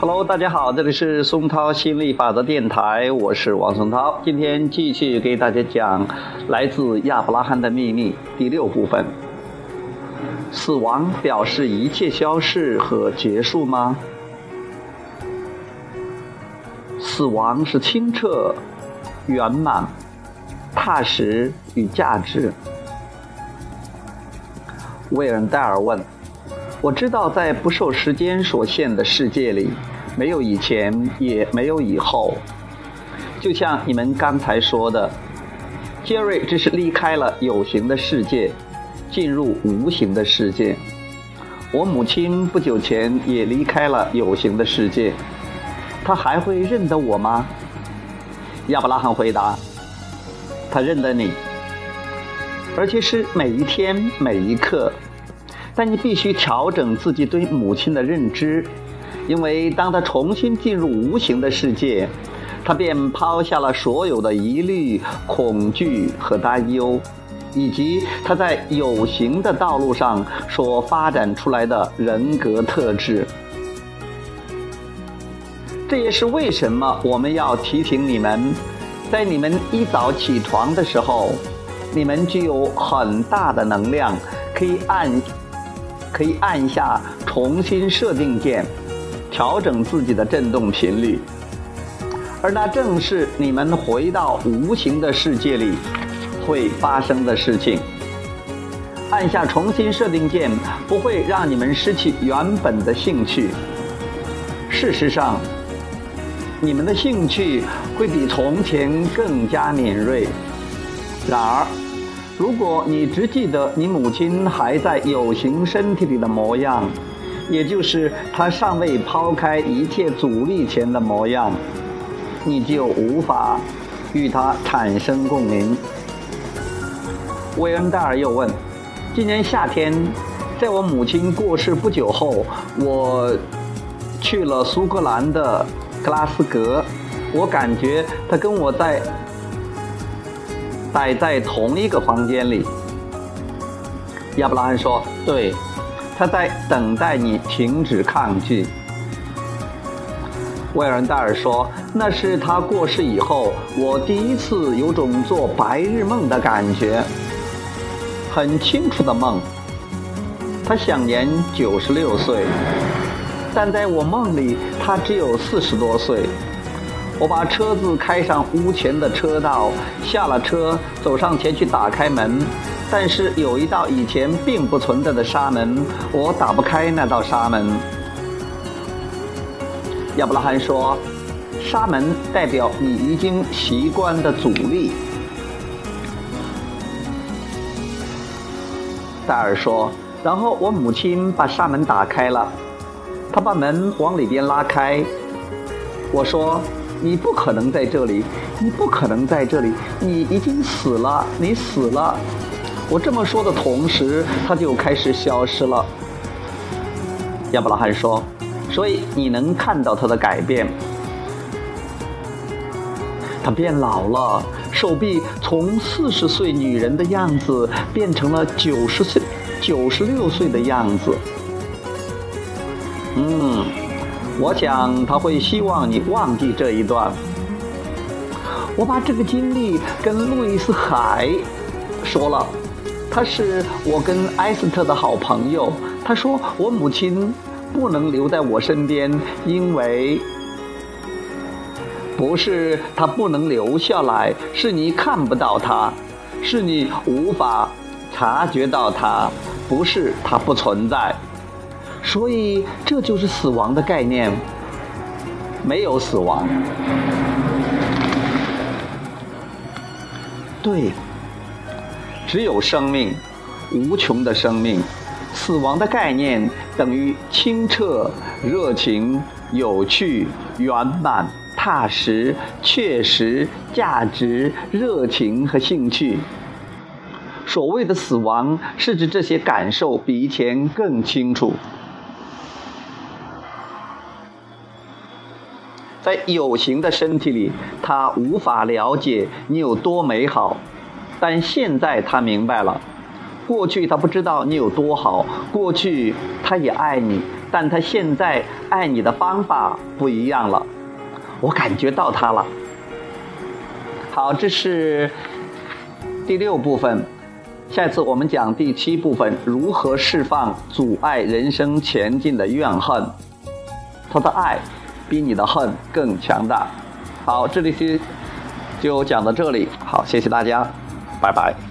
Hello，大家好，这里是松涛心理法则电台，我是王松涛。今天继续给大家讲来自亚伯拉罕的秘密第六部分：死亡表示一切消逝和结束吗？死亡是清澈、圆满、踏实与价值。威尔戴尔问。我知道，在不受时间所限的世界里，没有以前，也没有以后。就像你们刚才说的，杰瑞只是离开了有形的世界，进入无形的世界。我母亲不久前也离开了有形的世界，她还会认得我吗？亚伯拉罕回答：“他认得你，而且是每一天每一刻。”但你必须调整自己对母亲的认知，因为当他重新进入无形的世界，他便抛下了所有的疑虑、恐惧和担忧，以及他在有形的道路上所发展出来的人格特质。这也是为什么我们要提醒你们，在你们一早起床的时候，你们具有很大的能量，可以按。可以按下重新设定键，调整自己的振动频率，而那正是你们回到无形的世界里会发生的事情。按下重新设定键不会让你们失去原本的兴趣，事实上，你们的兴趣会比从前更加敏锐。然而。如果你只记得你母亲还在有形身体里的模样，也就是她尚未抛开一切阻力前的模样，你就无法与她产生共鸣。韦恩戴尔又问：“今年夏天，在我母亲过世不久后，我去了苏格兰的格拉斯哥，我感觉她跟我在。”待在同一个房间里，亚伯拉罕说：“对，他在等待你停止抗拒。”威尔戴尔说：“那是他过世以后，我第一次有种做白日梦的感觉，很清楚的梦。他享年九十六岁，但在我梦里，他只有四十多岁。”我把车子开上屋前的车道，下了车，走上前去打开门，但是有一道以前并不存在的纱门，我打不开那道纱门。亚伯拉罕说：“纱门代表你已经习惯的阻力。”戴尔说：“然后我母亲把纱门打开了，她把门往里边拉开。”我说。你不可能在这里，你不可能在这里，你已经死了，你死了。我这么说的同时，他就开始消失了。亚伯拉罕说：“所以你能看到他的改变，他变老了，手臂从四十岁女人的样子变成了九十岁、九十六岁的样子。”嗯。我想他会希望你忘记这一段。我把这个经历跟路易斯·海说了，他是我跟埃斯特的好朋友。他说我母亲不能留在我身边，因为不是她不能留下来，是你看不到她，是你无法察觉到她，不是她不存在。所以，这就是死亡的概念。没有死亡，对，只有生命，无穷的生命。死亡的概念等于清澈、热情、有趣、圆满、踏实、确实、价值、热情和兴趣。所谓的死亡，是指这些感受比以前更清楚。在有形的身体里，他无法了解你有多美好，但现在他明白了。过去他不知道你有多好，过去他也爱你，但他现在爱你的方法不一样了，我感觉到他了。好，这是第六部分，下次我们讲第七部分，如何释放阻碍人生前进的怨恨。他的爱比你的恨更强大。好，这里是就讲到这里。好，谢谢大家，拜拜。